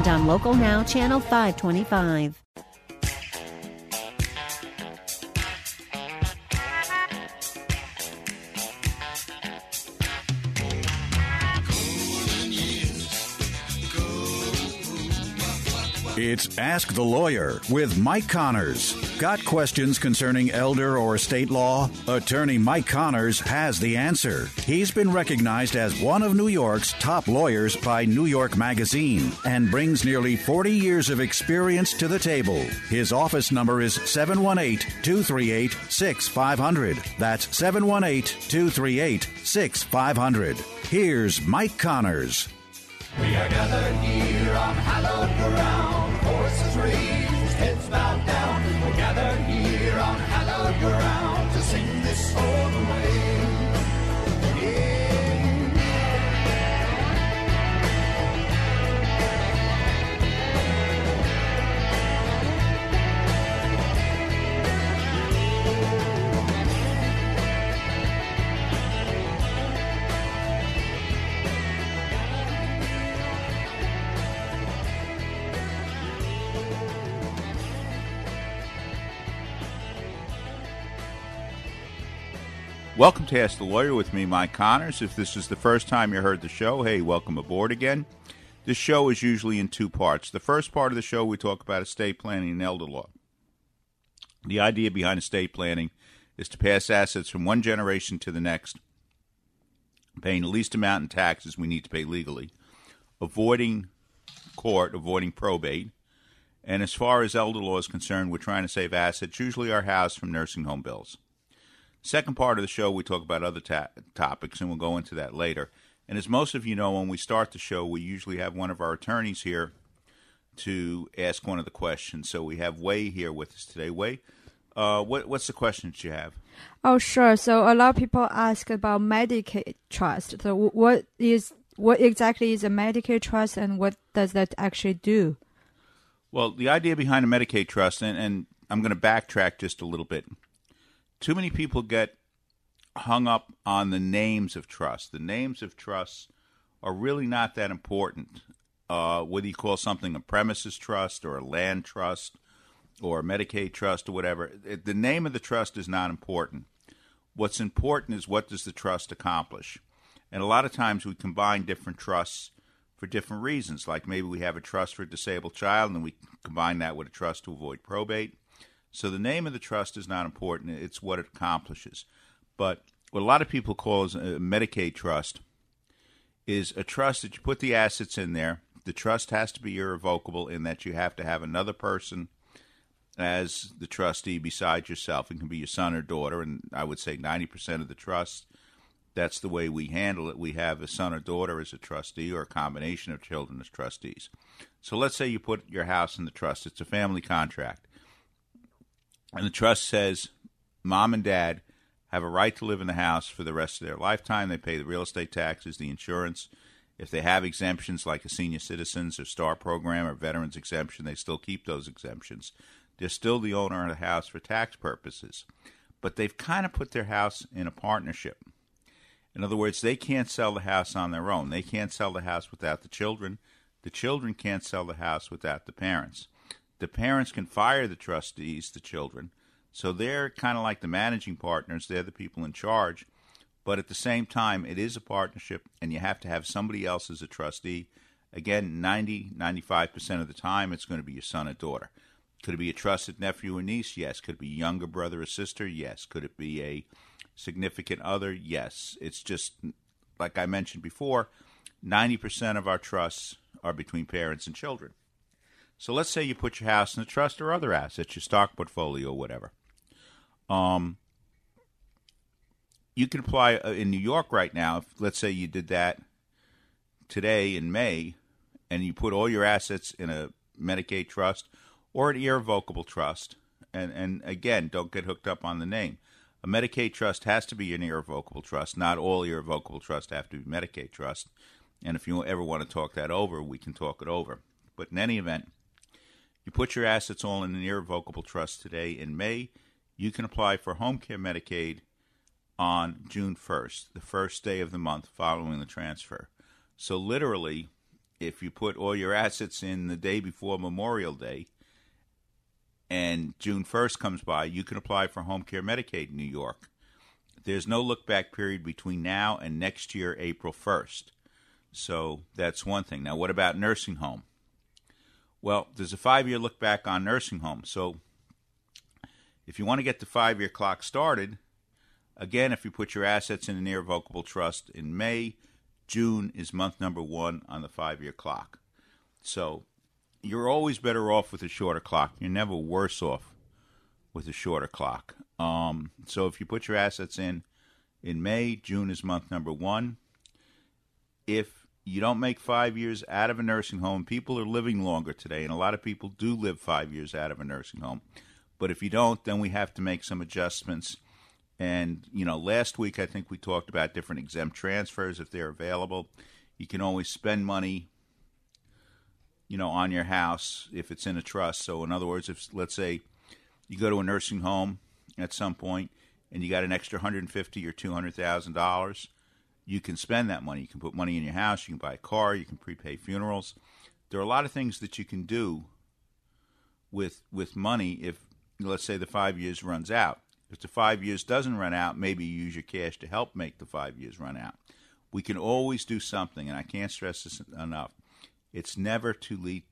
and on Local Now, Channel 525. It's Ask the Lawyer with Mike Connors. Got questions concerning elder or estate law? Attorney Mike Connors has the answer. He's been recognized as one of New York's top lawyers by New York Magazine and brings nearly 40 years of experience to the table. His office number is 718 238 6500. That's 718 238 6500. Here's Mike Connors. We are gathered here on hallowed ground, horses heads bowed down. We're gathered here on hallowed ground Welcome to Ask the Lawyer with me, Mike Connors. If this is the first time you heard the show, hey, welcome aboard again. This show is usually in two parts. The first part of the show, we talk about estate planning and elder law. The idea behind estate planning is to pass assets from one generation to the next, paying the least amount in taxes we need to pay legally, avoiding court, avoiding probate. And as far as elder law is concerned, we're trying to save assets, usually our house, from nursing home bills. Second part of the show, we talk about other ta- topics, and we'll go into that later. And as most of you know, when we start the show, we usually have one of our attorneys here to ask one of the questions. So we have Wei here with us today. Wei, uh, what, what's the questions you have? Oh, sure. So a lot of people ask about Medicaid trust. So what is what exactly is a Medicaid trust, and what does that actually do? Well, the idea behind a Medicaid trust, and, and I'm going to backtrack just a little bit. Too many people get hung up on the names of trusts. The names of trusts are really not that important. Uh, whether you call something a premises trust or a land trust or a Medicaid trust or whatever, it, the name of the trust is not important. What's important is what does the trust accomplish? And a lot of times we combine different trusts for different reasons. Like maybe we have a trust for a disabled child and we combine that with a trust to avoid probate. So the name of the trust is not important, it's what it accomplishes. But what a lot of people call a Medicaid trust is a trust that you put the assets in there. The trust has to be irrevocable in that you have to have another person as the trustee besides yourself. It can be your son or daughter, and I would say 90% of the trust, that's the way we handle it. We have a son or daughter as a trustee or a combination of children as trustees. So let's say you put your house in the trust, it's a family contract. And the trust says mom and dad have a right to live in the house for the rest of their lifetime. They pay the real estate taxes, the insurance. If they have exemptions like a senior citizens or STAR program or veterans exemption, they still keep those exemptions. They're still the owner of the house for tax purposes. But they've kind of put their house in a partnership. In other words, they can't sell the house on their own. They can't sell the house without the children. The children can't sell the house without the parents. The parents can fire the trustees, the children. So they're kind of like the managing partners. They're the people in charge. But at the same time, it is a partnership, and you have to have somebody else as a trustee. Again, 90, 95% of the time, it's going to be your son or daughter. Could it be a trusted nephew or niece? Yes. Could it be younger brother or sister? Yes. Could it be a significant other? Yes. It's just, like I mentioned before, 90% of our trusts are between parents and children. So let's say you put your house in a trust or other assets, your stock portfolio or whatever. Um, you can apply uh, in New York right now. If let's say you did that today in May, and you put all your assets in a Medicaid trust or an irrevocable trust. And and again, don't get hooked up on the name. A Medicaid trust has to be an irrevocable trust. Not all irrevocable trusts have to be Medicaid trust. And if you ever want to talk that over, we can talk it over. But in any event, you put your assets all in an irrevocable trust today. In May, you can apply for home care Medicaid on June 1st, the first day of the month following the transfer. So, literally, if you put all your assets in the day before Memorial Day and June 1st comes by, you can apply for home care Medicaid in New York. There's no look back period between now and next year, April 1st. So that's one thing. Now, what about nursing home? Well, there's a five year look back on nursing home. So if you want to get the five year clock started, again, if you put your assets in an irrevocable trust in May, June is month number one on the five year clock. So you're always better off with a shorter clock. You're never worse off with a shorter clock. Um, so if you put your assets in in May, June is month number one. If you don't make five years out of a nursing home, people are living longer today, and a lot of people do live five years out of a nursing home. But if you don't, then we have to make some adjustments. And, you know, last week I think we talked about different exempt transfers if they're available. You can always spend money you know, on your house if it's in a trust. So, in other words, if let's say you go to a nursing home at some point and you got an extra hundred and fifty or two hundred thousand dollars, you can spend that money. You can put money in your house. You can buy a car. You can prepay funerals. There are a lot of things that you can do with with money if let's say the five years runs out. If the five years doesn't run out, maybe you use your cash to help make the five years run out. We can always do something, and I can't stress this enough. It's never too late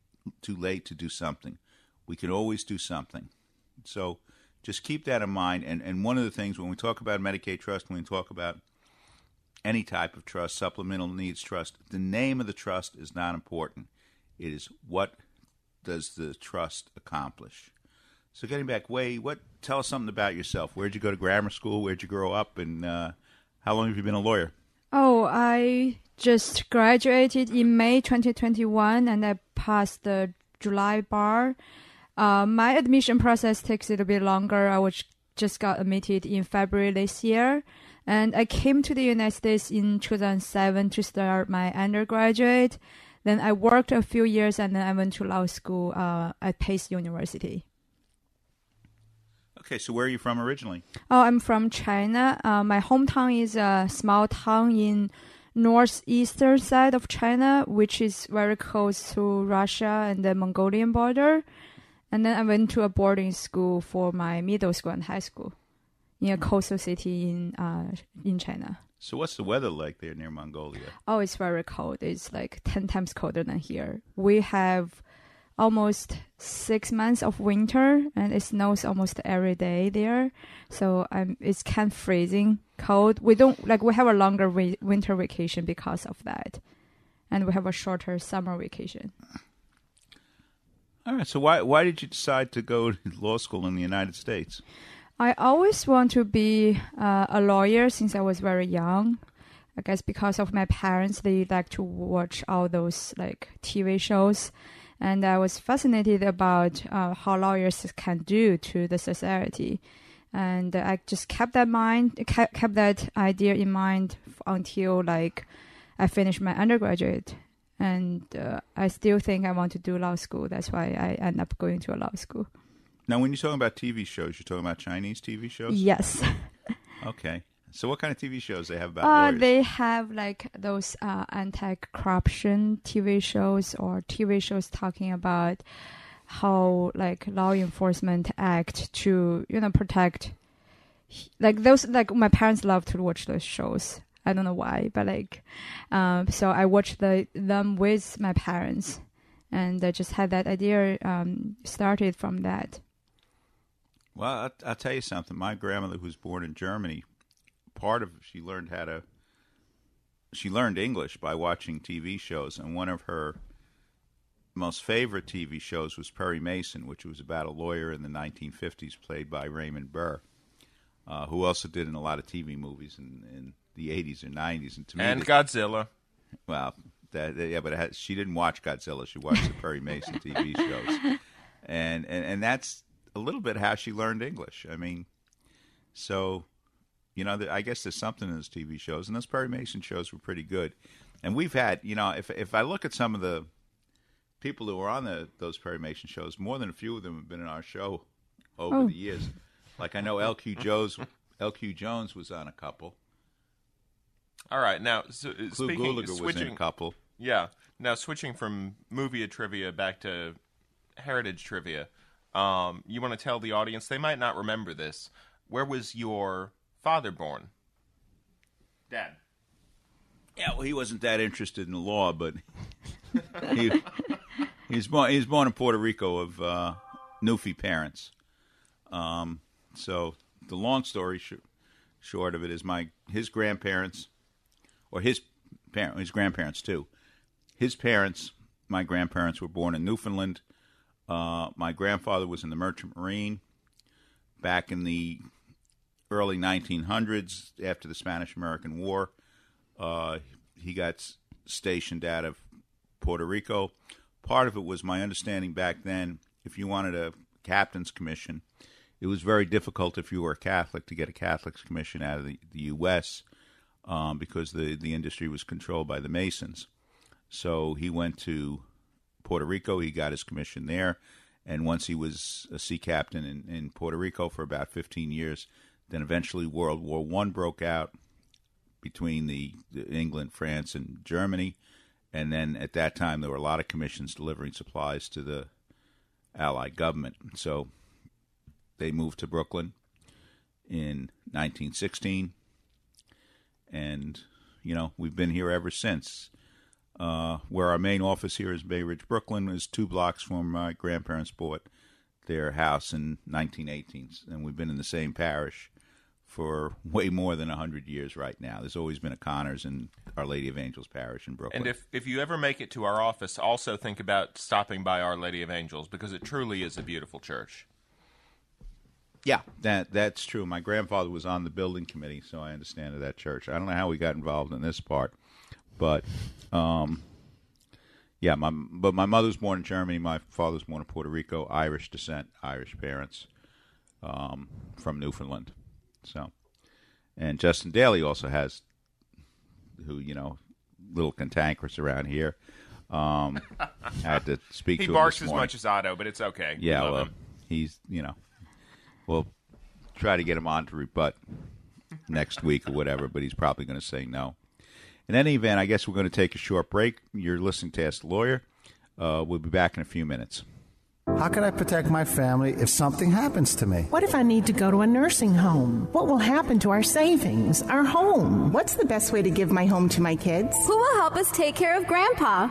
too late to do something. We can always do something. So just keep that in mind. And and one of the things when we talk about Medicaid trust, when we talk about any type of trust, supplemental needs trust, the name of the trust is not important. It is what does the trust accomplish. So getting back, Wei, what tell us something about yourself. Where'd you go to grammar school? Where'd you grow up? And uh, how long have you been a lawyer? Oh, I just graduated in May 2021 and I passed the July bar. Uh, my admission process takes a little bit longer. I was just got admitted in February this year. And I came to the United States in 2007 to start my undergraduate. Then I worked a few years and then I went to law school uh, at Pace University. Okay, so where are you from originally? Oh, I'm from China. Uh, my hometown is a small town in northeastern side of China, which is very close to Russia and the Mongolian border. And then I went to a boarding school for my middle school and high school in a coastal city in uh, in China. So what's the weather like there near Mongolia? Oh, it's very cold. It's like ten times colder than here. We have almost six months of winter and it snows almost every day there. So um, it's kind of freezing cold. We don't like we have a longer wi- winter vacation because of that, and we have a shorter summer vacation. All right. So why why did you decide to go to law school in the United States? I always want to be uh, a lawyer since I was very young. I guess because of my parents, they like to watch all those like TV shows and I was fascinated about uh, how lawyers can do to the society. And I just kept that mind, kept, kept that idea in mind until like I finished my undergraduate. And uh, I still think I want to do law school. That's why I end up going to a law school. Now, when you're talking about TV shows, you're talking about Chinese TV shows. Yes. okay. So, what kind of TV shows they have about uh, lawyers? They have like those uh, anti-corruption TV shows or TV shows talking about how like law enforcement act to you know protect. Like those, like my parents love to watch those shows. I don't know why, but like, um, so I watched the them with my parents, and I just had that idea um, started from that. Well, I'll, I'll tell you something. My grandmother, who was born in Germany, part of she learned how to she learned English by watching TV shows, and one of her most favorite TV shows was Perry Mason, which was about a lawyer in the 1950s, played by Raymond Burr, uh, who also did in a lot of TV movies in, in the 80s or 90s. And to me, and that- Godzilla. well, that, yeah, but it has, she didn't watch Godzilla. She watched the Perry Mason TV shows. and and and that's a little bit how she learned English. I mean, so you know, I guess there's something in those TV shows, and those Perry Mason shows were pretty good. And we've had, you know, if if I look at some of the people who were on the those Perry Mason shows, more than a few of them have been in our show over Oh. the years. Like I know LQ Jones, LQ Jones was on a couple. All right, now so, uh, speaking Gulager was in switching, a couple. yeah. Now switching from movie trivia back to heritage trivia, um, you want to tell the audience they might not remember this. Where was your father born? Dad. Yeah, well, he wasn't that interested in the law, but he he was born he was born in Puerto Rico of uh, Newfie parents. Um, so the long story sh- short of it is my his grandparents, or his parent his grandparents too. His parents, my grandparents, were born in Newfoundland. Uh, my grandfather was in the Merchant Marine back in the early 1900s after the Spanish American War. Uh, he got stationed out of Puerto Rico. Part of it was my understanding back then. If you wanted a captain's commission, it was very difficult if you were a Catholic to get a Catholic's commission out of the, the U.S. Um, because the the industry was controlled by the Masons. So he went to Puerto Rico. He got his commission there, and once he was a sea captain in, in Puerto Rico for about 15 years, then eventually World War One broke out between the, the England, France, and Germany, and then at that time there were a lot of commissions delivering supplies to the Allied government. So they moved to Brooklyn in 1916, and you know we've been here ever since. Uh, where our main office here is Bay Ridge, Brooklyn, is two blocks from my grandparents bought their house in 1918, and we've been in the same parish for way more than 100 years right now. There's always been a Connors in Our Lady of Angels Parish in Brooklyn. And if if you ever make it to our office, also think about stopping by Our Lady of Angels because it truly is a beautiful church. yeah, that that's true. My grandfather was on the building committee, so I understand of that church. I don't know how we got involved in this part, but um, yeah, my but my mother was born in Germany. My father was born in Puerto Rico, Irish descent, Irish parents, um, from Newfoundland. So, and Justin Daly also has, who you know, little cantankerous around here. Um, I had to speak He to him barks as much as Otto, but it's okay. Yeah, well, him. he's you know, we'll try to get him on to rebut next week or whatever, but he's probably going to say no. In any event, I guess we're going to take a short break. You're listening to Ask the Lawyer. Uh, we'll be back in a few minutes. How can I protect my family if something happens to me? What if I need to go to a nursing home? What will happen to our savings, our home? What's the best way to give my home to my kids? Who will help us take care of Grandpa?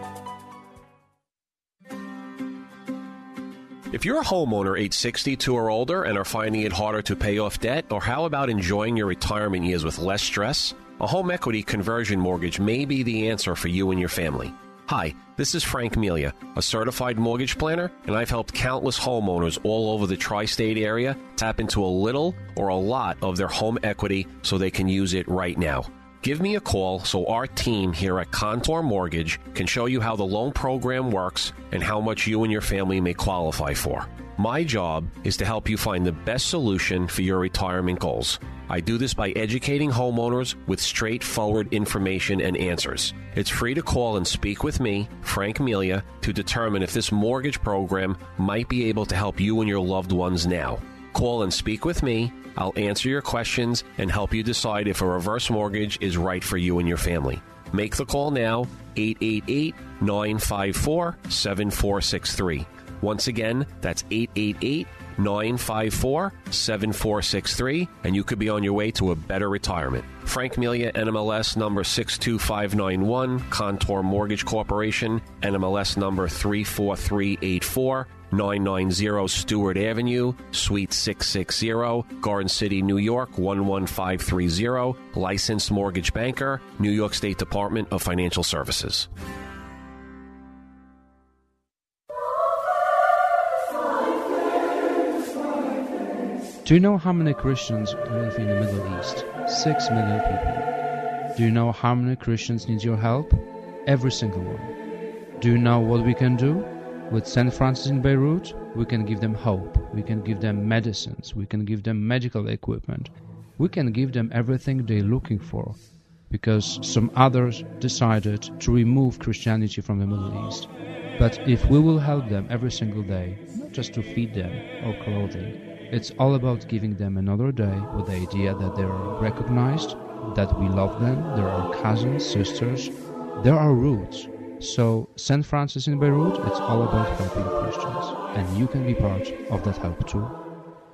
If you're a homeowner age 62 or older and are finding it harder to pay off debt, or how about enjoying your retirement years with less stress? A home equity conversion mortgage may be the answer for you and your family. Hi, this is Frank Melia, a certified mortgage planner, and I've helped countless homeowners all over the tri state area tap into a little or a lot of their home equity so they can use it right now. Give me a call so our team here at Contour Mortgage can show you how the loan program works and how much you and your family may qualify for. My job is to help you find the best solution for your retirement goals. I do this by educating homeowners with straightforward information and answers. It's free to call and speak with me, Frank Melia, to determine if this mortgage program might be able to help you and your loved ones now. Call and speak with me. I'll answer your questions and help you decide if a reverse mortgage is right for you and your family. Make the call now, 888 954 7463. Once again, that's 888 954 7463, and you could be on your way to a better retirement. Frank Melia, NMLS number 62591, Contour Mortgage Corporation, NMLS number 34384. 990 Stewart Avenue, Suite 660, Garden City, New York 11530, licensed mortgage banker, New York State Department of Financial Services. Do you know how many Christians live in the Middle East? Six million people. Do you know how many Christians need your help? Every single one. Do you know what we can do? With St. Francis in Beirut, we can give them hope, we can give them medicines, we can give them medical equipment, we can give them everything they're looking for. Because some others decided to remove Christianity from the Middle East. But if we will help them every single day, not just to feed them or clothing, it's all about giving them another day with the idea that they are recognized, that we love them, they're our cousins, sisters, they're our roots. So, St. Francis in Beirut, it's all about helping Christians, and you can be part of that help too.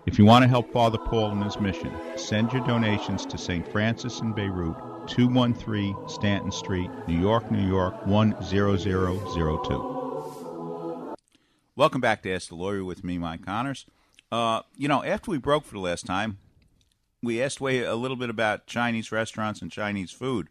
If you want to help Father Paul in his mission, send your donations to St. Francis in Beirut, 213 Stanton Street, New York, New York 10002. Welcome back to Ask the Lawyer with me, Mike Connors. Uh, you know, after we broke for the last time, we asked Wei a little bit about Chinese restaurants and Chinese food,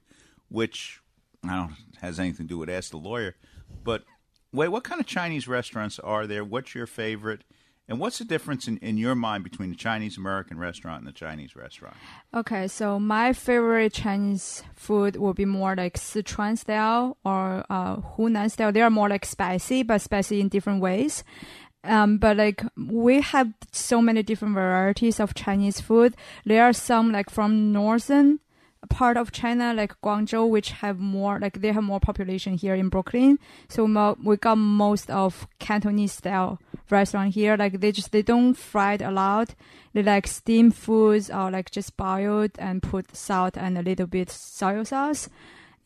which I don't has anything to do with Ask the Lawyer. But wait, what kind of Chinese restaurants are there? What's your favorite? And what's the difference in, in your mind between the Chinese American restaurant and the Chinese restaurant? Okay, so my favorite Chinese food will be more like Sichuan style or uh, Hunan style. They are more like spicy, but spicy in different ways. Um, but like we have so many different varieties of Chinese food. There are some like from northern part of China, like Guangzhou, which have more like they have more population here in Brooklyn. So mo- we got most of Cantonese style restaurant here. Like they just they don't fry it a lot. They like steam foods or like just boiled and put salt and a little bit soy sauce.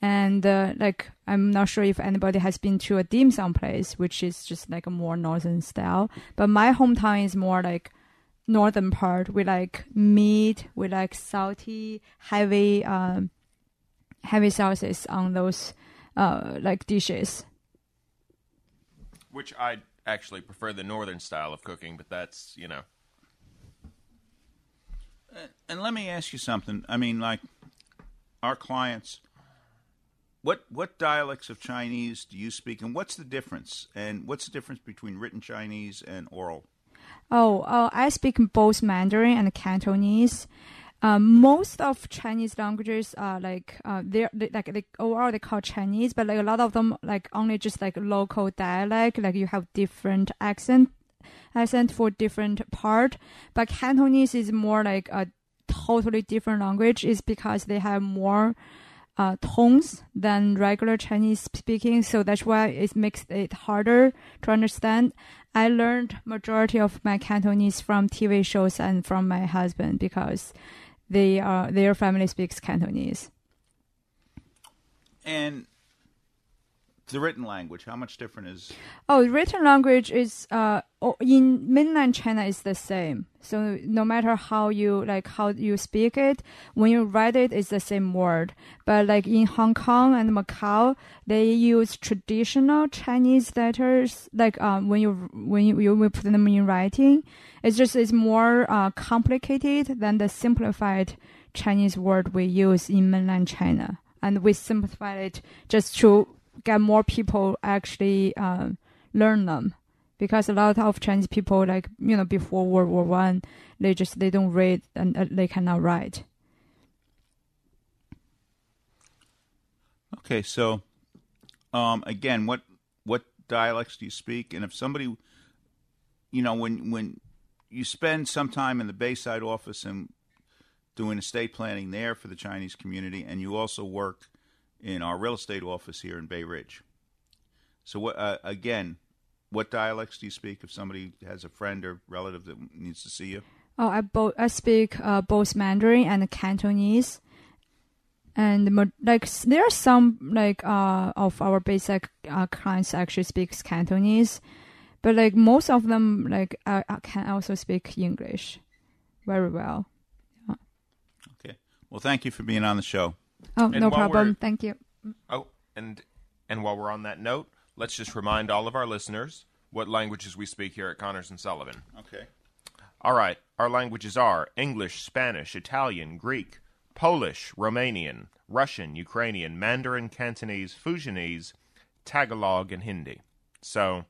And uh, like I'm not sure if anybody has been to a dim sum place, which is just like a more northern style. But my hometown is more like northern part. We like meat. We like salty, heavy, um, heavy sauces on those uh, like dishes. Which I actually prefer the northern style of cooking, but that's you know. And let me ask you something. I mean, like our clients, what what dialects of Chinese do you speak, and what's the difference? And what's the difference between written Chinese and oral? Oh, uh, I speak both Mandarin and Cantonese. Um, most of Chinese languages are like uh, they're they, like they overall they call Chinese, but like a lot of them like only just like local dialect. Like you have different accent accent for different part. But Cantonese is more like a totally different language. Is because they have more uh, tones than regular Chinese speaking, so that's why it makes it harder to understand. I learned majority of my Cantonese from TV shows and from my husband because they are their family speaks Cantonese. And the written language, how much different is? Oh, written language is uh in mainland China is the same. So no matter how you like how you speak it, when you write it, it's the same word. But like in Hong Kong and Macau, they use traditional Chinese letters. Like um when you when you, you put them in writing, it's just it's more uh, complicated than the simplified Chinese word we use in mainland China. And we simplify it just to get more people actually uh, learn them because a lot of Chinese people, like you know, before World War One, they just they don't read and uh, they cannot write. Okay, so um, again, what what dialects do you speak? And if somebody, you know, when when you spend some time in the Bayside office and doing estate planning there for the Chinese community, and you also work in our real estate office here in Bay Ridge. So, what uh, again? What dialects do you speak if somebody has a friend or relative that needs to see you? Oh, I both I speak uh, both Mandarin and Cantonese. and like there are some like uh of our basic uh, clients actually speaks Cantonese, but like most of them like uh, uh, can also speak English very well. Okay. Well, thank you for being on the show. Oh, And no problem. Thank you. Oh, and and while we're on that note, let's just remind all of our listeners what languages we speak here at Connors and Sullivan. Okay. All right, our languages are English, Spanish, Italian, Greek, Polish, Romanian, Russian, Ukrainian, Mandarin, Cantonese, Fujianese, Tagalog, and Hindi. So,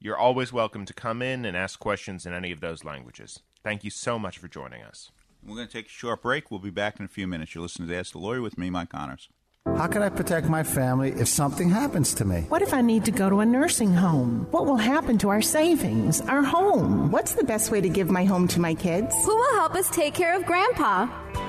you're always welcome to come in and ask questions in any of those languages. Thank you so much for joining us. We're going to take a short break. We'll be back in a few minutes. You're listening to Ask the Lawyer with me, Mike Connors. How can I protect my family if something happens to me? What if I need to go to a nursing home? What will happen to our savings, our home? What's the best way to give my home to my kids? Who will help us take care of Grandpa?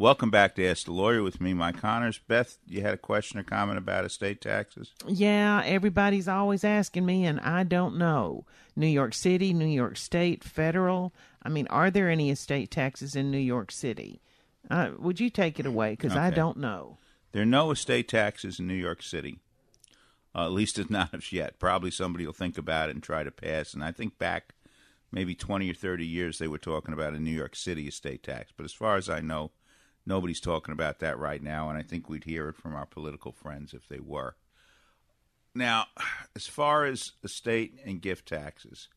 Welcome back to Ask the Lawyer with me, Mike Connors. Beth, you had a question or comment about estate taxes? Yeah, everybody's always asking me, and I don't know. New York City, New York State, federal. I mean, are there any estate taxes in New York City? Uh, would you take it away? Because I don't know. There are no estate taxes in New York City. Uh, at least it's not as yet. Probably somebody will think about it and try to pass. And I think back maybe 20 or 30 years they were talking about a New York City estate tax. But as far as I know, nobody's talking about that right now. And I think we'd hear it from our political friends if they were. Now, as far as estate and gift taxes,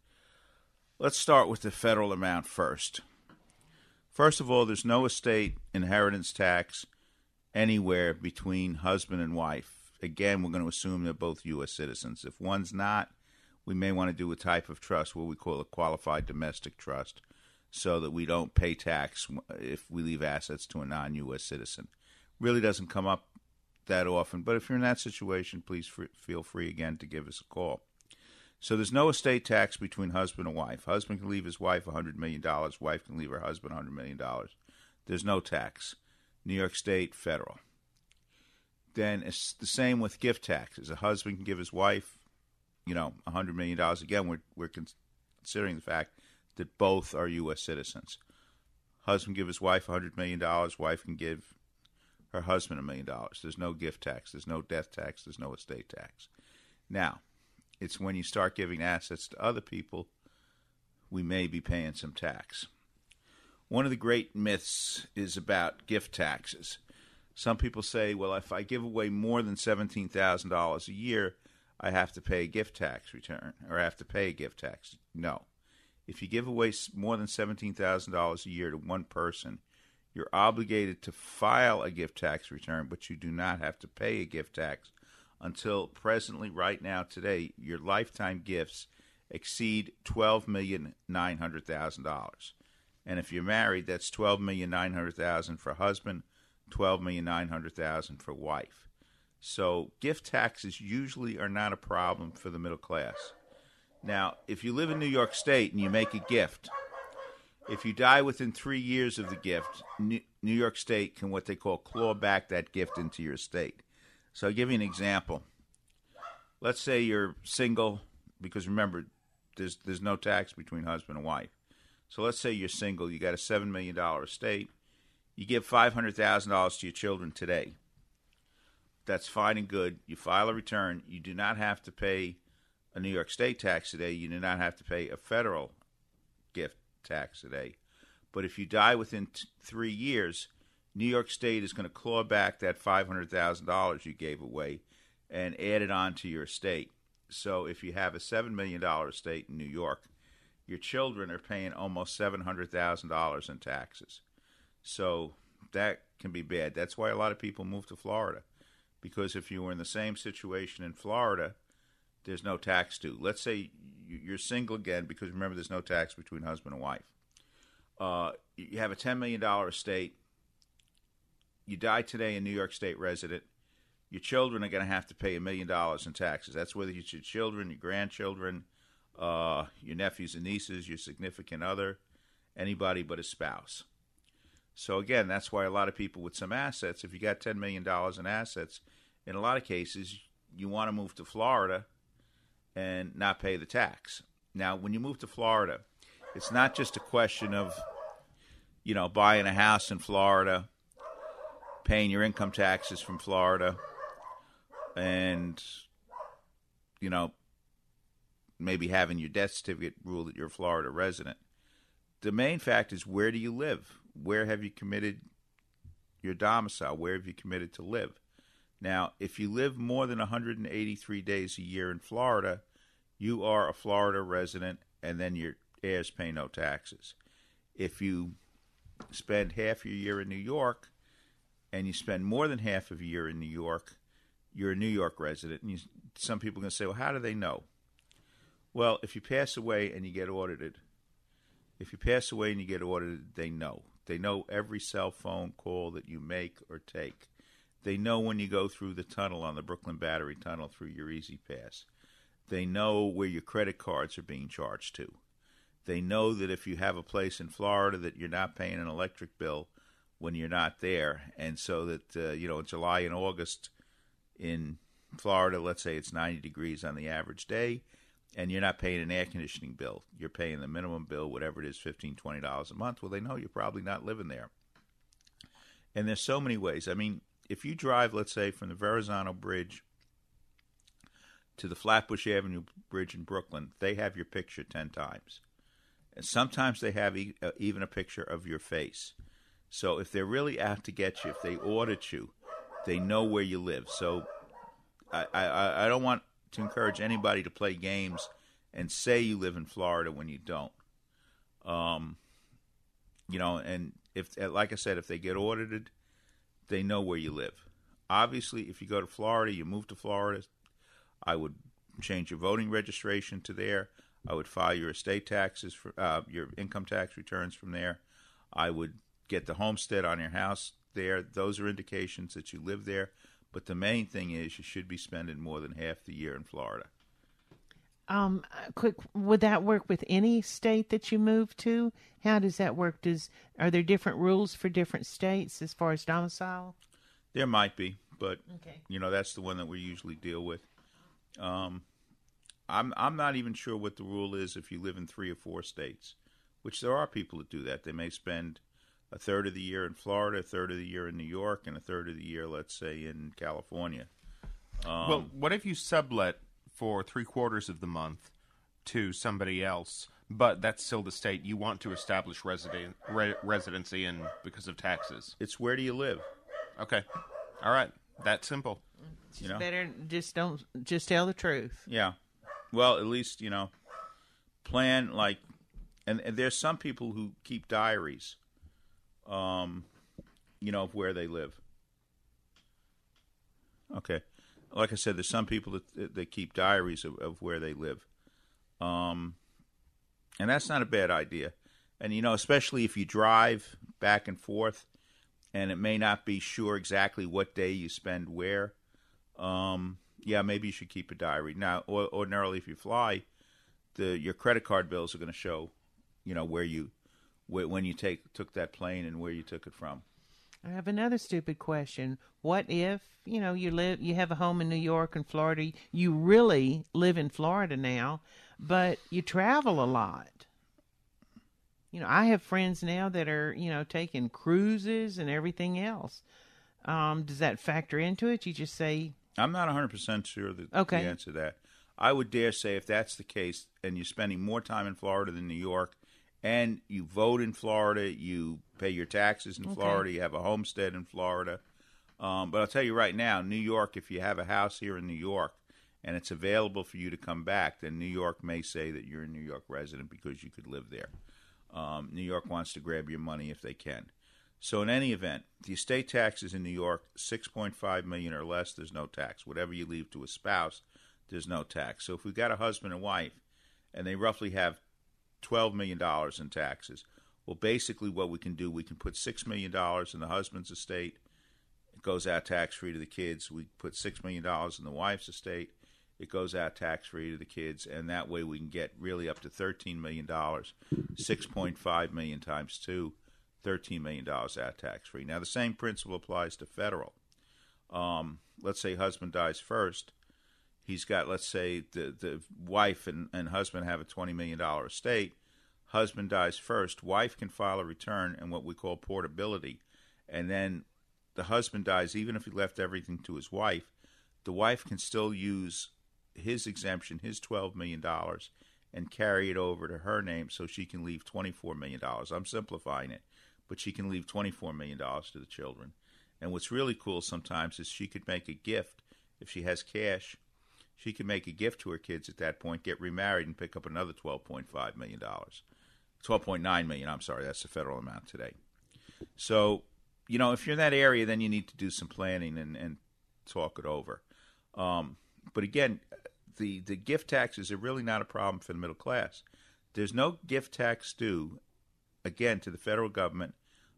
let's start with the federal amount first. First of all, there's no estate inheritance tax anywhere between husband and wife. Again, we're going to assume they're both U.S. citizens. If one's not, we may want to do a type of trust, what we call a qualified domestic trust, so that we don't pay tax if we leave assets to a non U.S. citizen. Really doesn't come up that often, but if you're in that situation, please f- feel free again to give us a call. So there's no estate tax between husband and wife. Husband can leave his wife $100 million, wife can leave her husband $100 million. There's no tax. New York State, federal. Then it's the same with gift taxes. A husband can give his wife, you know, $100 million. Again, we're, we're considering the fact that both are U.S. citizens. Husband give his wife $100 million, wife can give her husband a million dollars. There's no gift tax, there's no death tax, there's no estate tax. Now, it's when you start giving assets to other people, we may be paying some tax. One of the great myths is about gift taxes. Some people say, well, if I give away more than $17,000 a year, I have to pay a gift tax return or I have to pay a gift tax. No. If you give away more than $17,000 a year to one person, you're obligated to file a gift tax return, but you do not have to pay a gift tax until presently, right now, today, your lifetime gifts exceed twelve million nine hundred thousand dollars. And if you're married, that's $12,900,000 for husband, $12,900,000 for wife. So gift taxes usually are not a problem for the middle class. Now, if you live in New York State and you make a gift, if you die within three years of the gift, New York State can what they call claw back that gift into your estate. So I'll give you an example. Let's say you're single, because remember, there's there's no tax between husband and wife. So let's say you're single, you got a seven million dollar estate, you give five hundred thousand dollars to your children today. That's fine and good. You file a return. You do not have to pay a New York State tax today. You do not have to pay a federal gift tax today. But if you die within t- three years, New York State is going to claw back that five hundred thousand dollars you gave away and add it on to your estate. So if you have a seven million dollar estate in New York, your children are paying almost seven hundred thousand dollars in taxes. So that can be bad. That's why a lot of people move to Florida, because if you were in the same situation in Florida, there's no tax due. Let's say you- you're single again, because remember, there's no tax between husband and wife. Uh, you have a ten million dollar estate. You die today, a New York State resident. Your children are going to have to pay a million dollars in taxes. That's whether it's your children, your grandchildren, uh, your nephews and nieces, your significant other, anybody but a spouse. So again, that's why a lot of people with some assets, if you got ten million dollars in assets, in a lot of cases, you want to move to Florida and not pay the tax. Now, when you move to Florida, it's not just a question of, you know, buying a house in Florida, paying your income taxes from Florida, and you know, maybe having your death certificate rule that you're a Florida resident. The main fact is where do you live? Where have you committed your domicile? Where have you committed to live? Now, if you live more than 183 days a year in Florida, you are a Florida resident, and then your heirs pay no taxes. If you spend half your year in New York, and you spend more than half of a year in New York, you're a New York resident. And you, some people are going to say, well, how do they know? Well, if you pass away and you get audited, if you pass away and you get audited, they know. They know every cell phone call that you make or take. They know when you go through the tunnel on the Brooklyn Battery Tunnel through your E-ZPass. They know where your credit cards are being charged to. They know that if you have a place in Florida that you're not paying an electric bill when you're not there, and so that uh, you know in July and August in Florida, let's say it's 90 degrees on the average day, and you're not paying an air conditioning bill. You're paying the minimum bill, whatever it is, $15, $20 a month. Well, they know you're probably not living there. And there's so many ways. I mean, if you drive, let's say, from the Verrazano Bridge to the Flatbush Avenue Bridge in Brooklyn, they have your picture 10 times. And sometimes they have e- uh, even a picture of your face. So if they're really out to get you, if they audit you, they know where you live. So I, I, I don't want to encourage anybody to play games and say you live in Florida when you don't. Um, you know, and if, like I said, if they get audited, they know where you live. Obviously, if you go to Florida, you move to Florida, I would change your voting registration to there. I would file your estate taxes for uh, your income tax returns from there. I would get the homestead on your house there. Those are indications that you live there. But the main thing is you should be spending more than half the year in Florida. Um, uh, quick, would that work with any state that you move to? How does that work? Does are there different rules for different states as far as domicile? There might be, but Okay. you know that's the one that we usually deal with. Um, I'm I'm not even sure what the rule is if you live in three or four states, which there are people that do that. They may spend a third of the year in Florida, a third of the year in New York, and a third of the year, let's say, in California. Um, well, what if you sublet for three quarters of the month to somebody else, but that's still the state you want to establish resident re- residency in because of taxes? It's where do you live? Okay, all right, that simple. You know, Better just don't just tell the truth. Yeah. Well, at least you know, plan like, and, and there's some people who keep diaries, um, you know, of where they live. Okay, like I said, there's some people that that, keep diaries of, of where they live, um, and that's not a bad idea. And you know, especially if you drive back and forth, and it may not be sure exactly what day you spend where um, yeah, maybe you should keep a diary. Now, or, ordinarily, if you fly, the your credit card bills are going to show, you know, where you, when you take took that plane and where you took it from. I have another stupid question. What if, you know, you live you have a home in New York and Florida, you really live in Florida now, but you travel a lot. You know, I have friends now that are, you know, taking cruises and everything else. Um, does that factor into it? You just say, I'm not 100 percent sure that Okay. the answer to that. I would dare say if that's the case, and you're spending more time in Florida than New York, and you vote in Florida, you pay your taxes in Okay. Florida, you have a homestead in Florida. Um, but I'll tell you right now, New York, if you have a house here in New York and it's available for you to come back, then New York may say that you're a New York resident because you could live there. Um, New York wants to grab your money if they can. So in any event, the estate taxes in New York, 6.5 million or less, there's no tax. Whatever you leave to a spouse, there's no tax. So if we've got a husband and wife and they roughly have 12 million dollars in taxes, well basically what we can do, we can put 6 million dollars in the husband's estate. It goes out tax free to the kids. We put 6 million dollars in the wife's estate. It goes out tax free to the kids and that way we can get really up to 13 million dollars. 6.5 million times 2 $13 million out tax free. Now, the same principle applies to federal. Um, let's say husband dies first. He's got, let's say, the, the wife and, and husband have a $20 million estate. Husband dies first. Wife can file a return and what we call portability. And then the husband dies, even if he left everything to his wife, the wife can still use his exemption, his $12 million, and carry it over to her name so she can leave $24 million. I'm simplifying it but she can leave $24 million to the children. And what's really cool sometimes is she could make a gift if she has cash. She could make a gift to her kids at that point, get remarried, and pick up another $12.5 million. 12.9 million, I'm sorry, that's the federal amount today. So, you know, if you're in that area, then you need to do some planning and, and talk it over. Um, but again, the, the gift taxes are really not a problem for the middle class. There's no gift tax due, again, to the federal government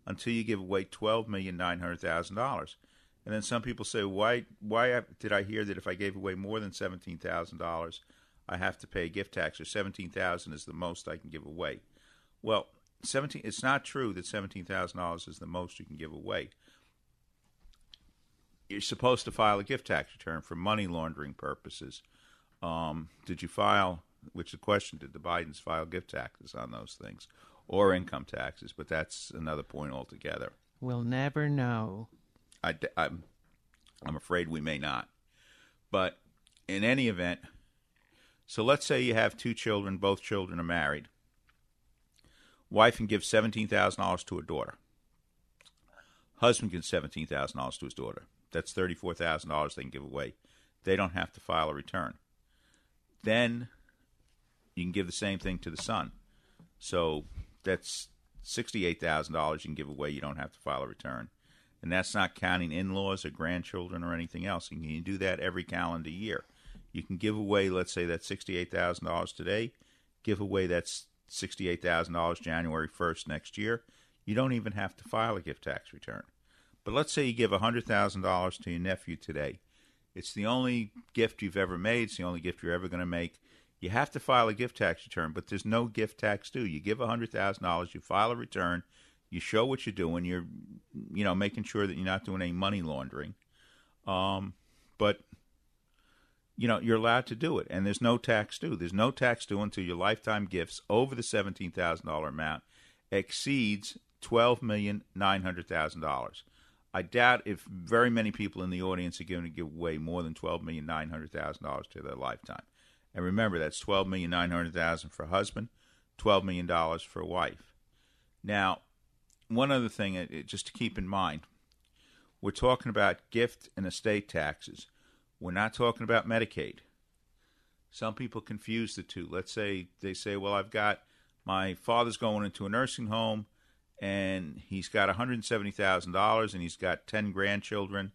until you give away twelve million nine hundred thousand dollars. And then some people say, why why did I hear that if I gave away more than seventeen thousand dollars, I have to pay a gift tax, or seventeen thousand is the most I can give away? Well, seventeen. It's not true that seventeen thousand dollars is the most you can give away. You're supposed to file a gift tax return for money laundering purposes. Um, did you file? Which is the question: Did the Bidens file gift taxes on those things? or income taxes, but that's another point altogether. We'll never know. I, I'm, I'm afraid we may not. But in any event, so let's say you have two children, both children are married. Wife can give $17,000 to a daughter. Husband gives $17,000 to his daughter. That's $34,000 they can give away. They don't have to file a return. Then you can give the same thing to the son. So that's $68,000 you can give away. You don't have to file a return. And that's not counting in laws or grandchildren or anything else. And you can do that every calendar year. You can give away, let's say, that $68,000 today, give away that's $68,000 January 1st next year, you don't even have to file a gift tax return. But let's say you give $100,000 to your nephew today. It's the only gift you've ever made, it's the only gift you're ever going to make. You have to file a gift tax return, but there's no gift tax due. You give $100,000, you file a return, you show what you're doing, you're you know, making sure that you're not doing any money laundering. Um, but you know, you're allowed to do it and there's no tax due. There's no tax due until your lifetime gifts over the $17,000 amount exceeds $12,900,000. I doubt if very many people in the audience are going to give away more than $12,900,000 to their lifetime. And remember, that's $12,900,000 for a husband, twelve million dollars for a wife. Now, one other thing, uh, just to keep in mind, we're talking about gift and estate taxes. We're not talking about Medicaid. Some people confuse the two. Let's say they say, "Well, I've got my father's going into a nursing home, and he's got one hundred seventy thousand dollars, and he's got ten grandchildren."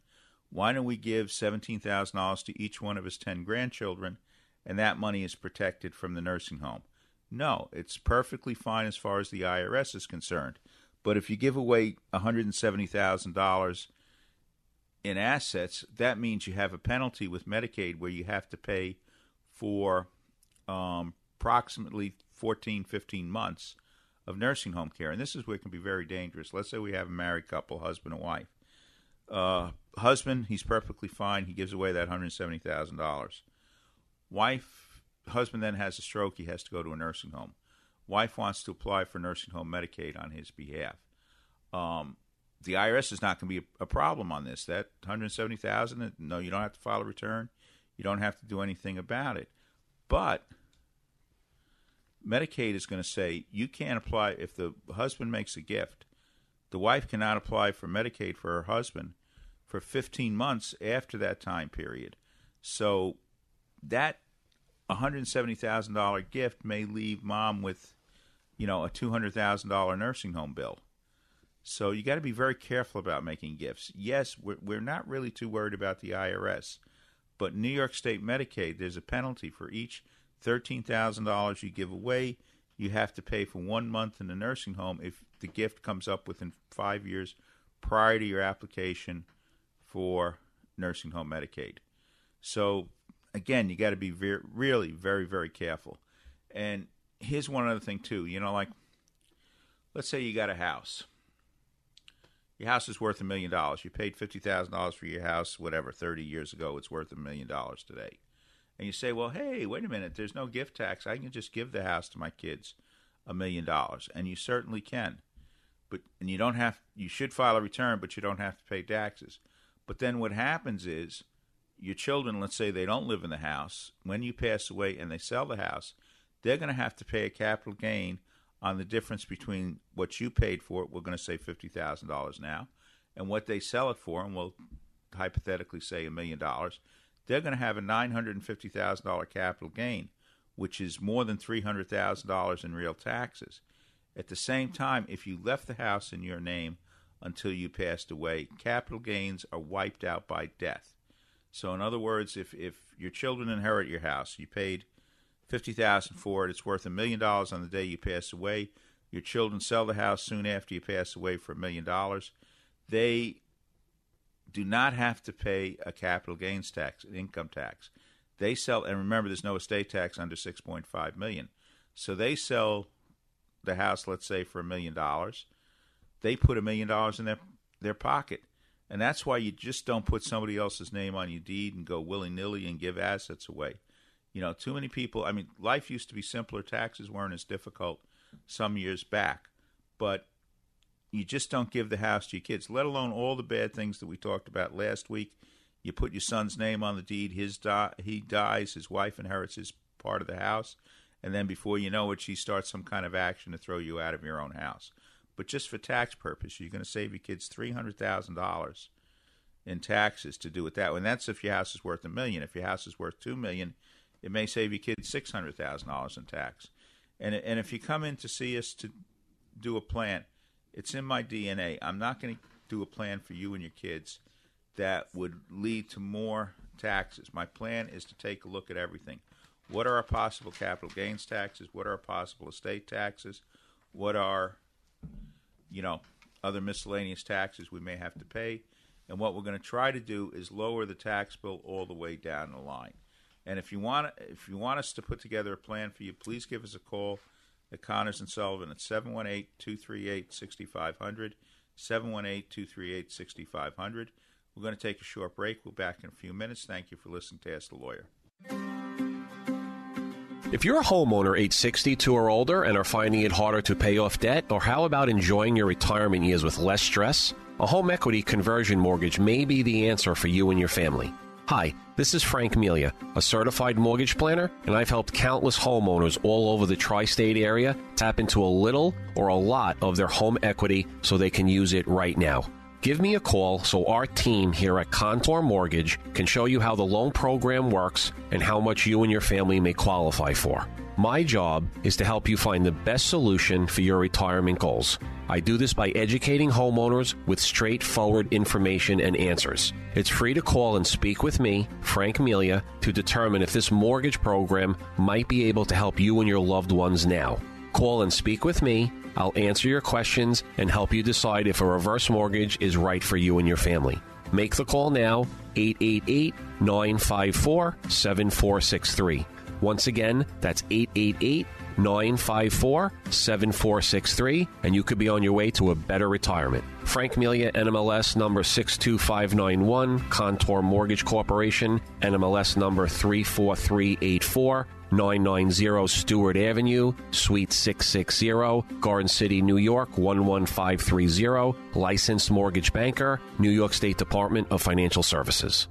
Why don't we give $17,000 to each one of his 10 grandchildren and that money is protected from the nursing home. No, it's perfectly fine as far as the IRS is concerned. But if you give away $170,000 in assets, that means you have a penalty with Medicaid where you have to pay for um, approximately 14, 15 months of nursing home care. And this is where it can be very dangerous. Let's say we have a married couple, husband and wife. Uh, husband, he's perfectly fine. He gives away that $170,000. Wife, husband then has a stroke. He has to go to a nursing home. Wife wants to apply for nursing home Medicaid on his behalf. Um, the IRS is not going to be a, problem on this. That 170,000, no, you don't have to file a return. You don't have to do anything about it. But Medicaid is going to say you can't apply if the husband makes a gift. The wife cannot apply for Medicaid for her husband for 15 months after that time period. So that $170,000 gift may leave mom with, you know, a $200,000 nursing home bill. So you got to be very careful about making gifts. Yes, we're, we're not really too worried about the IRS, but New York State Medicaid, there's a penalty for each $13,000 you give away. You have to pay for one month in a nursing home if the gift comes up within five years prior to your application for nursing home Medicaid. So again, you got to be really very, very careful. And here's one other thing too. You know, like let's say you got a house. Your house is worth a million dollars. You paid fifty thousand dollars for your house, whatever, thirty years ago. It's worth a million dollars today. And you say, well, hey, wait a minute. There's no gift tax. I can just give the house to my kids a million dollars, and you certainly can. But and you don't have. You should file a return, but you don't have to pay taxes. But then what happens is your children, let's say they don't live in the house, when you pass away and they sell the house, they're going to have to pay a capital gain on the difference between what you paid for it. We're going to say $50,000 now, and what they sell it for, and we'll hypothetically say a million dollars. They're going to have a $950,000 capital gain, which is more than $300,000 in real taxes. At the same time, if you left the house in your name until you passed away, capital gains are wiped out by death. So, in other words, if, if your children inherit your house, you paid fifty thousand for it, it's worth a million dollars on the day you pass away. Your children sell the house soon after you pass away for a million dollars. They do not have to pay a capital gains tax, an income tax. They sell, and remember, there's no estate tax under six point five million. So they sell the house, let's say, for a million dollars. They put a million dollars in their their pocket. And that's why you just don't put somebody else's name on your deed and go willy nilly and give assets away. You know, too many people. I mean, life used to be simpler. Taxes weren't as difficult some years back, but you just don't give the house to your kids. Let alone all the bad things that we talked about last week. You put your son's name on the deed. His di- he dies. His wife inherits his part of the house, and then before you know it, she starts some kind of action to throw you out of your own house. But just for tax purpose, you're going to save your kids three hundred thousand dollars in taxes to do it that way. And that's if your house is worth a million. If your house is worth two million, it may save your kids six hundred thousand dollars in tax. And and if you come in to see us to do a plan, it's in my DNA. I'm not going to do a plan for you and your kids that would lead to more taxes. My plan is to take a look at everything. What are our possible capital gains taxes? What are our possible estate taxes? What are you know, other miscellaneous taxes we may have to pay. And what we're going to try to do is lower the tax bill all the way down the line. And if you want if you want us to put together a plan for you, please give us a call at Connors and Sullivan at 718-238-6500, 718-238-6500. We're going to take a short break. We'll be back in a few minutes. Thank you for listening to Ask the Lawyer. If you're a homeowner age 62 or older and are finding it harder to pay off debt, or how about enjoying your retirement years with less stress? A home equity conversion mortgage may be the answer for you and your family. Hi, this is Frank Melia, a certified mortgage planner, and I've helped countless homeowners all over the tri state area tap into a little or a lot of their home equity so they can use it right now. Give me a call so our team here at Contour Mortgage can show you how the loan program works and how much you and your family may qualify for. My job is to help you find the best solution for your retirement goals. I do this by educating homeowners with straightforward information and answers. It's free to call and speak with me, Frank Melia, to determine if this mortgage program might be able to help you and your loved ones now. Call and speak with me. I'll answer your questions and help you decide if a reverse mortgage is right for you and your family. Make the call now, 888 954 7463. Once again, that's 888 954 7463, and you could be on your way to a better retirement. Frank Melia, NMLS number 62591, Contour Mortgage Corporation, NMLS number 34384. 990 Stewart Avenue, Suite 660, Garden City, New York 11530, licensed mortgage banker, New York State Department of Financial Services.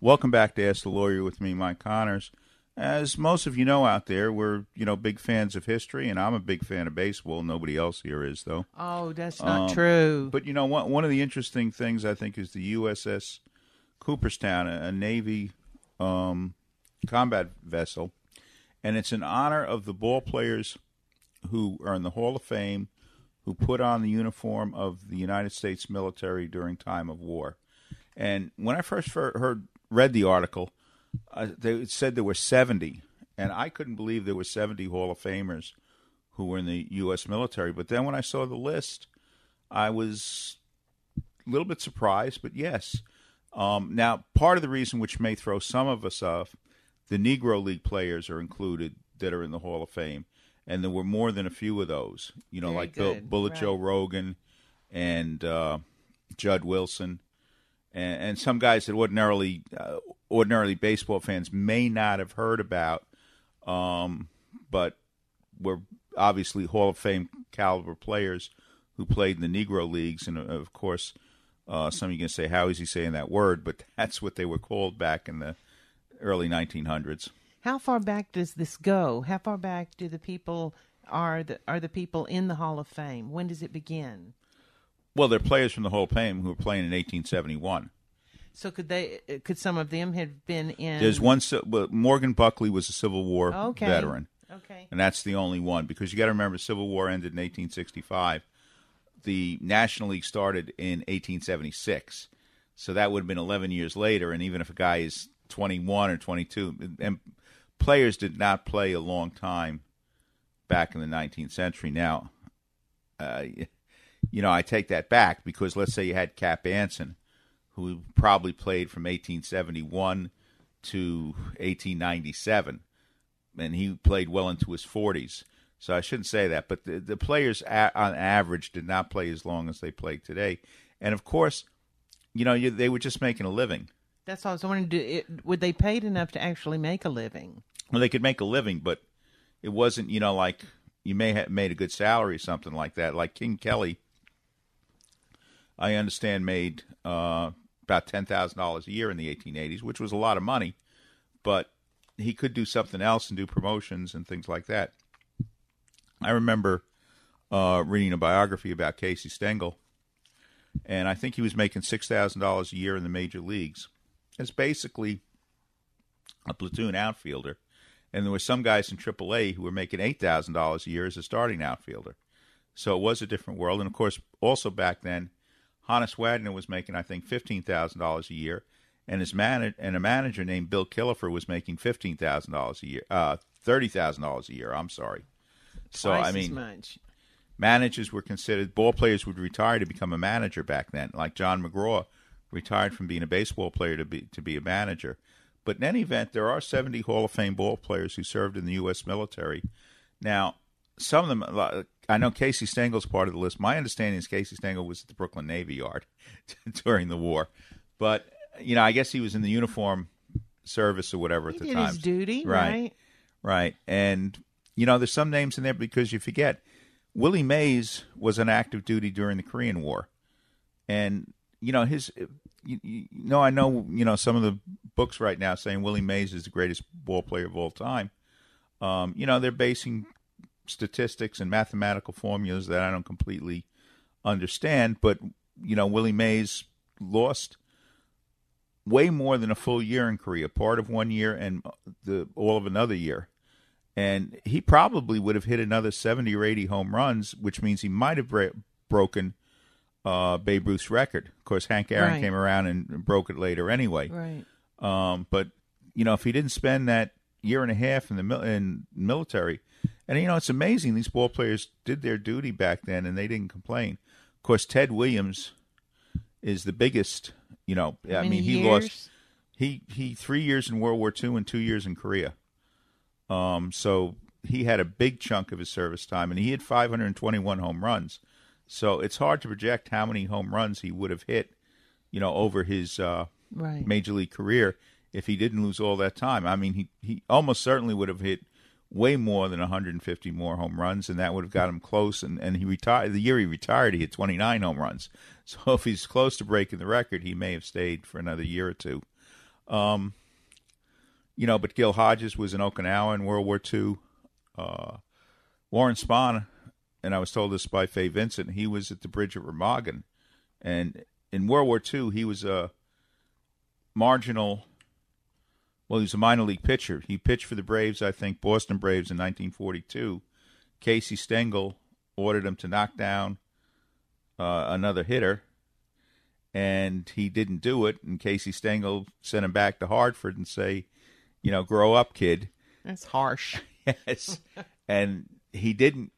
Welcome back to Ask the Lawyer with me, Mike Connors. As most of you know out there, we're you know big fans of history, and I'm a big fan of baseball. Nobody else here is, though. Oh, that's not Um, true. But you know, one one of the interesting things I think is the USS Cooperstown, a, a Navy um, combat vessel, and it's in honor of the ball players who are in the Hall of Fame who put on the uniform of the United States military during time of war. And when I first heard read the article, uh, they said there were 70, and I couldn't believe there were 70 Hall of Famers who were in the U.S. military. But then when I saw the list, I was a little bit surprised, but yes. Um, now, part of the reason which may throw some of us off, the Negro League players are included that are in the Hall of Fame, and there were more than a few of those. You know, Very like Bill. Bullet Right. Joe Rogan and uh, Jud Wilson, and, and some guys that ordinarily uh, ordinarily baseball fans may not have heard about, um, but were obviously Hall of Fame caliber players who played in the Negro leagues, and uh, of course, uh, some of you can say, "How is he saying that word?" But that's what they were called back in the early 1900s. How far back does this go? How far back do the people are the are the people in the Hall of Fame? When does it begin? Well, they're players from the Hall of Fame who were playing in 1871. So could they? Could some of them have been in? There's one. Morgan Bulkeley was a Civil War Okay. veteran. Okay. And that's the only one because you got to remember, Civil War ended in 1865. The National League started in 1876, so that would have been 11 years later. And even if a guy is 21 or 22, and players did not play a long time back in the 19th century. Now, uh, you know, I take that back because let's say you had Cap Anson, who probably played from 1871 to 1897, and he played well into his 40s. So I shouldn't say that, but the, the players a- on average did not play as long as they played today. And of course, you know, you, they were just making a living. That's all I was wondering. Do it, would they paid enough to actually make a living? Well, they could make a living, but it wasn't, you know, like you may have made a good salary, or something like that. Like King Kelly, I understand, made uh, about ten thousand dollars a year in the 1880s, which was a lot of money. But he could do something else and do promotions and things like that. I remember uh, reading a biography about Casey Stengel, and I think he was making six thousand dollars a year in the major leagues. It's basically a platoon outfielder, and there were some guys in AAA who were making eight thousand dollars a year as a starting outfielder. So it was a different world, and of course, also back then, Honus Wagner was making I think fifteen thousand dollars a year, and his man and a manager named Bill Killefer was making fifteen thousand dollars a year, uh, thirty thousand dollars a year. I'm sorry. So Twice I as mean, much. managers were considered ball players would retire to become a manager back then like john mcgraw retired from being a baseball player to be to be a manager but in any event there are 70 hall of fame ball players who served in the u.s military now some of them i know casey stengel's part of the list my understanding is casey stengel was at the brooklyn navy yard during the war but you know i guess he was in the uniform service or whatever He at the did time his duty, right? Right. And, you know, there's some names in there because you forget. Willie Mays was on active duty during the Korean War. And, you know, his, you, you know, I know, you know, some of the books right now saying Willie Mays is the greatest ball player of all time. Um, you know, they're basing statistics and mathematical formulas that I don't completely understand. But, you know, Willie Mays lost way more than a full year in Korea, part of one year and the all of another year. And he probably would have hit another 70 or 80 home runs, which means he might have bra- broken uh, Babe Ruth's record. Of course, Hank Aaron Right. came around and broke it later anyway. Right. Um, but you know, if he didn't spend that year and a half in the mil- in military, and you know, it's amazing these ball players did their duty back then and they didn't complain. Of course, Ted Williams is the biggest. You know, How I mean, he years? lost he he three years in World War II and two years in Korea. Um, so he had a big chunk of his service time, and he hit 521 home runs. So it's hard to project how many home runs he would have hit, you know, over his uh, Right. major league career if he didn't lose all that time. I mean, he he almost certainly would have hit way more than 150 more home runs, and that would have got him close. And, and he retired the year he retired, he hit 29 home runs. So if he's close to breaking the record, he may have stayed for another year or two. Um, you know, but Gil Hodges was in Okinawa in World War II. Uh, Warren Spahn, and I was told this by Fay Vincent, he was at the bridge at Remagen. And in World War II, he was a marginal. Well, he was a minor league pitcher. He pitched for the Braves, I think, Boston Braves in 1942. Casey Stengel ordered him to knock down uh, another hitter, and he didn't do it. And Casey Stengel sent him back to Hartford and say, you know, grow up, kid. That's harsh. yes, and he didn't.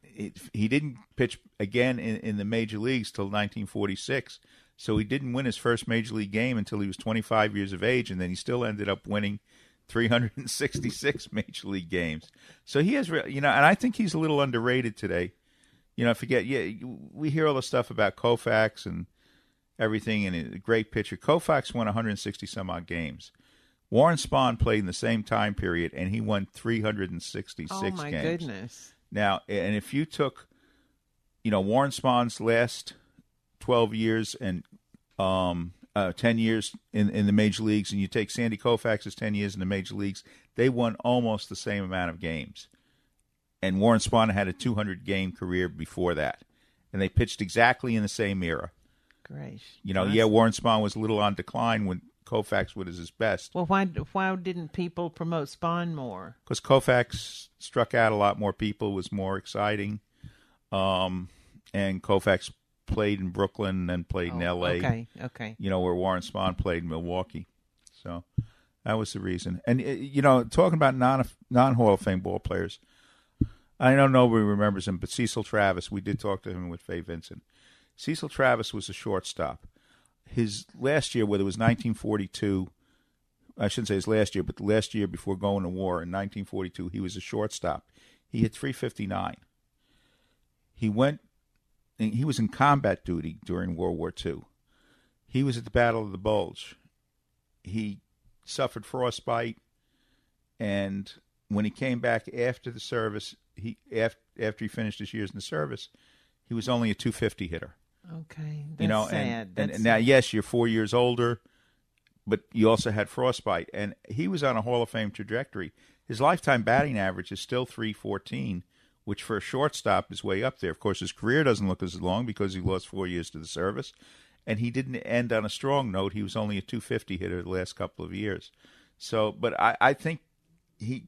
He didn't pitch again in, in the major leagues till 1946. So he didn't win his first major league game until he was 25 years of age, and then he still ended up winning 366 major league games. So he has, you know, and I think he's a little underrated today. You know, forget, yeah, we hear all the stuff about Koufax and everything, and a great pitcher. Koufax won 160 some odd games. Warren Spahn played in the same time period, and he won 366 oh my games. goodness! Now, and if you took, you know, Warren Spahn's last 12 years and um, uh, 10 years in, in the major leagues, and you take Sandy Koufax's 10 years in the major leagues, they won almost the same amount of games. And Warren Spahn had a 200 game career before that. And they pitched exactly in the same era. Great. You know, yeah, Warren Spahn was a little on decline when Koufax was his best. Well, why why didn't people promote Spahn more? because Koufax struck out a lot more people, was more exciting, um, and Koufax played in Brooklyn and then played in Oh, L.A. okay, okay. You know where Warren Spahn played in Milwaukee, so that was the reason. And you know, talking about non non Hall of Fame ball players, I know nobody remembers him, but Cecil Travis. We did talk to him with Fay Vincent. Cecil Travis was a shortstop. His last year, whether it was 1942, I shouldn't say his last year, but the last year before going to war in 1942, he was a shortstop. He hit 359. He went, he was in combat duty during World War II. He was at the Battle of the Bulge. He suffered frostbite, and when he came back after the service, he after, after he finished his years in the service, he was only a 250 hitter Okay, that's you know, sad. and, That's and now sad. yes, you're four years older, but you also had frostbite, and he was on a Hall of Fame trajectory. His lifetime batting average is still 314, which for a shortstop is way up there. Of course, his career doesn't look as long because he lost four years to the service, and he didn't end on a strong note. He was only a 250 hitter the last couple of years. So, but I, I think he,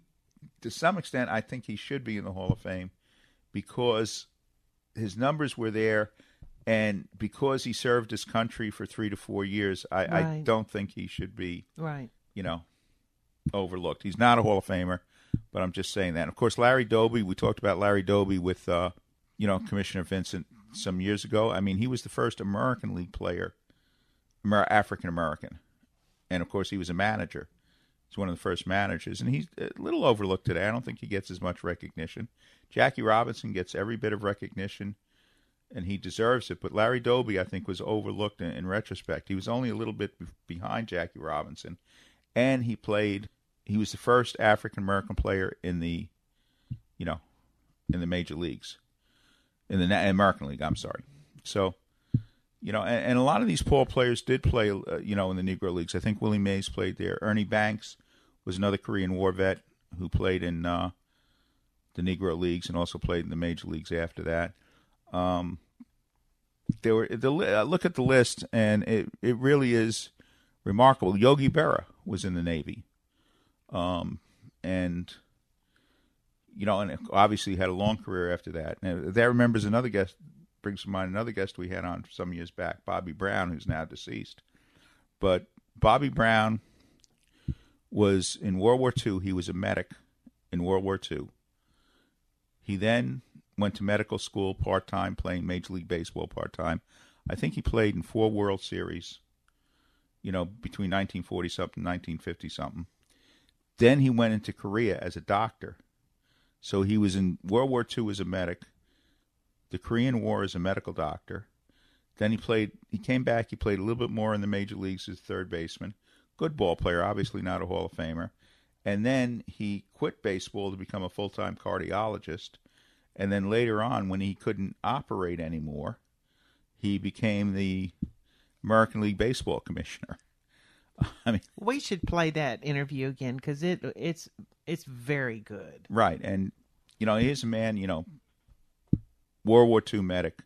to some extent, I think he should be in the Hall of Fame because his numbers were there, and because he served his country for three to four years, I, I don't think he should be, Right. you know, overlooked. He's not a Hall of Famer, but I'm just saying that. Of course, Larry Doby. We talked about Larry Doby with, uh, you know, Commissioner Vincent some years ago. I mean, he was the first American League player, Amer- African American, and of course, he was a manager. He's one of the first managers, and he's a little overlooked today. I don't think he gets as much recognition. Jackie Robinson gets every bit of recognition, and he deserves it. But Larry Doby, I think, was overlooked in, in retrospect. He was only a little bit be- behind Jackie Robinson, and he played. He was the first African American player in the, you know, in the major leagues, in the American League. I'm sorry. So, you know, and, and a lot of these poor players did play, uh, you know, in the Negro leagues. I think Willie Mays played there. Ernie Banks was another Korean War vet who played in uh, the Negro leagues and also played in the major leagues after that. Um, there were the uh, look at the list, and it it really is remarkable. Yogi Berra was in the Navy, um, and you know, and obviously had a long career after that. And that remembers another guest brings to mind another guest we had on some years back, Bobby Brown, who's now deceased. But Bobby Brown was in World War II. He was a medic in World War II. He then went to medical school part time, playing Major League Baseball part time. I think he played in four World Series, you know, between 1940 something, 1950 something. Then he went into Korea as a doctor. So he was in World War II as a medic, the Korean War as a medical doctor. Then he played. He came back. He played a little bit more in the major leagues as third baseman. Good ball player, obviously not a Hall of Famer. And then he quit baseball to become a full time cardiologist. And then later on, when he couldn't operate anymore, he became the American League Baseball commissioner. I mean, We should play that interview again because it it's it's very good. Right, and you know, here's a man, you know, World War II medic,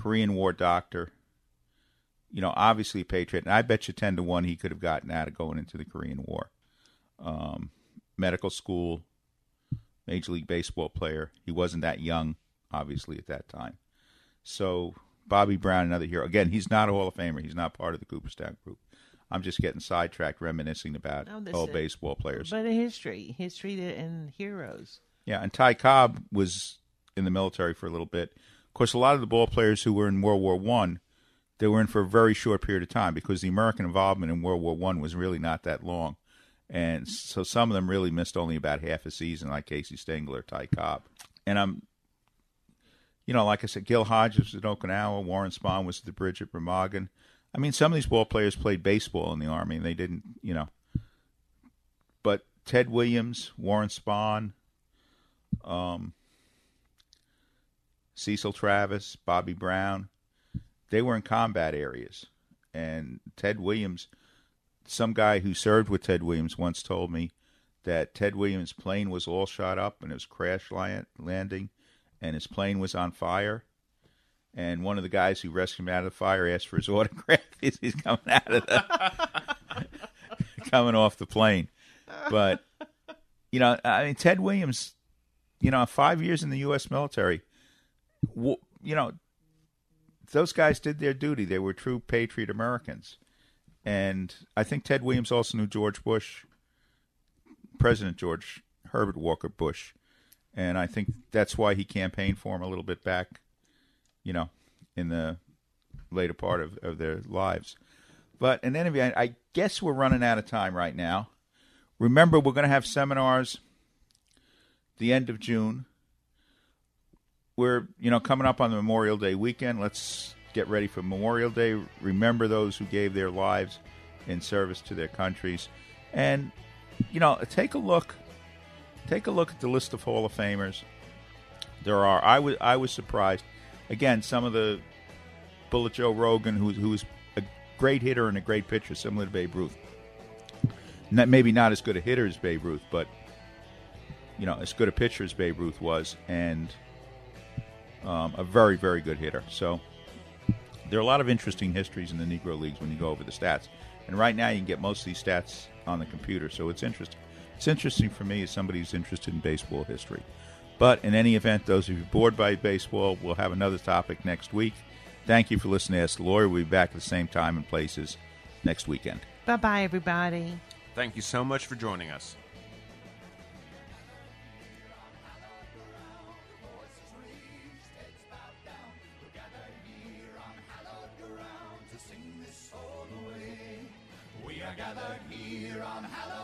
Korean War doctor, you know, obviously a patriot. And I bet you 10 to 1 he could have gotten out of going into the Korean War. Um, medical school, Major League Baseball player. He wasn't that young, obviously, at that time. So, Bobby Brown, another hero. Again, he's not a Hall of Famer. He's not part of the Cooperstown group. I'm just getting sidetracked reminiscing about oh, this old is- baseball players. But a history, history and heroes. Yeah, and Ty Cobb was in the military for a little bit. Of course, a lot of the ball players who were in World War One, they were in for a very short period of time because the American involvement in World War One was really not that long, and so some of them really missed only about half a season, like Casey Stengler, Ty Cobb, and I'm, you know, like I said, Gil Hodges was at Okinawa, Warren Spahn was at the bridge at Remagen. I mean, some of these ball players played baseball in the army, and they didn't, you know. But Ted Williams, Warren Spahn, um, Cecil Travis, Bobby Brown, they were in combat areas. And Ted Williams, some guy who served with Ted Williams once told me that Ted Williams' plane was all shot up and it was crash landing, and his plane was on fire. And one of the guys who rescued him out of the fire asked for his autograph he's coming out of the coming off the plane. But you know, I mean, Ted Williams, you know, five years in the U.S. military, you know, those guys did their duty. They were true patriot Americans, and I think Ted Williams also knew George Bush, President George Herbert Walker Bush, and I think that's why he campaigned for him a little bit back, you know, in the later part of, of their lives. But in any event, I guess we're running out of time right now. Remember, we're going to have seminars the end of June. We're, you know, coming up on the Memorial Day weekend. Let's get ready for Memorial Day. Remember those who gave their lives in service to their countries. And, you know, take a look take a look at the list of Hall of Famers. There are I was I was surprised. Again, some of the Bullet Joe Rogan, who who was a great hitter and a great pitcher, similar to Babe Ruth. Not, maybe not as good a hitter as Babe Ruth, but you know, as good a pitcher as Babe Ruth was, and um, a very, very good hitter. So there are a lot of interesting histories in the Negro Leagues when you go over the stats. And right now, you can get most of these stats on the computer, so it's interesting. It's interesting for me as somebody who's interested in baseball history. But in any event, those of you bored by baseball, we'll have another topic next week. Thank you for listening to Ask the Lawyer. We'll be back at the same time and places next weekend. Bye bye, everybody. Thank you so much for joining us. We are gathered here on hallowed ground,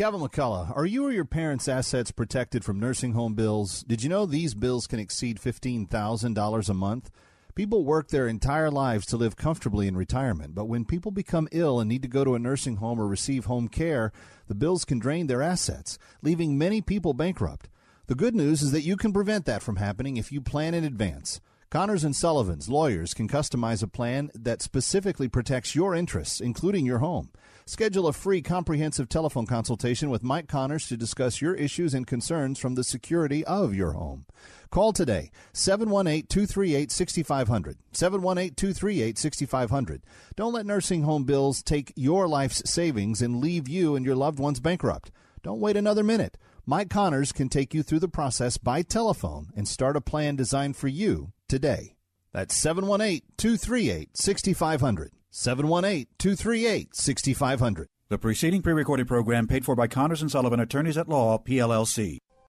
Kevin McCullough. Are you or your parents' assets protected from nursing home bills? Did you know these bills can exceed $15,000 a month? People work their entire lives to live comfortably in retirement, but when people become ill and need to go to a nursing home or receive home care, the bills can drain their assets, leaving many people bankrupt. The good news is that you can prevent that from happening if you plan in advance. Connors and Sullivan's lawyers can customize a plan that specifically protects your interests, including your home. Schedule a free comprehensive telephone consultation with Mike Connors to discuss your issues and concerns from the security of your home. Call today 718 238 6500. 718 238 6500. Don't let nursing home bills take your life's savings and leave you and your loved ones bankrupt. Don't wait another minute. Mike Connors can take you through the process by telephone and start a plan designed for you today. That's 718 238 6500. 718 238 6500. The preceding pre recorded program paid for by Connors and Sullivan Attorneys at Law, PLLC.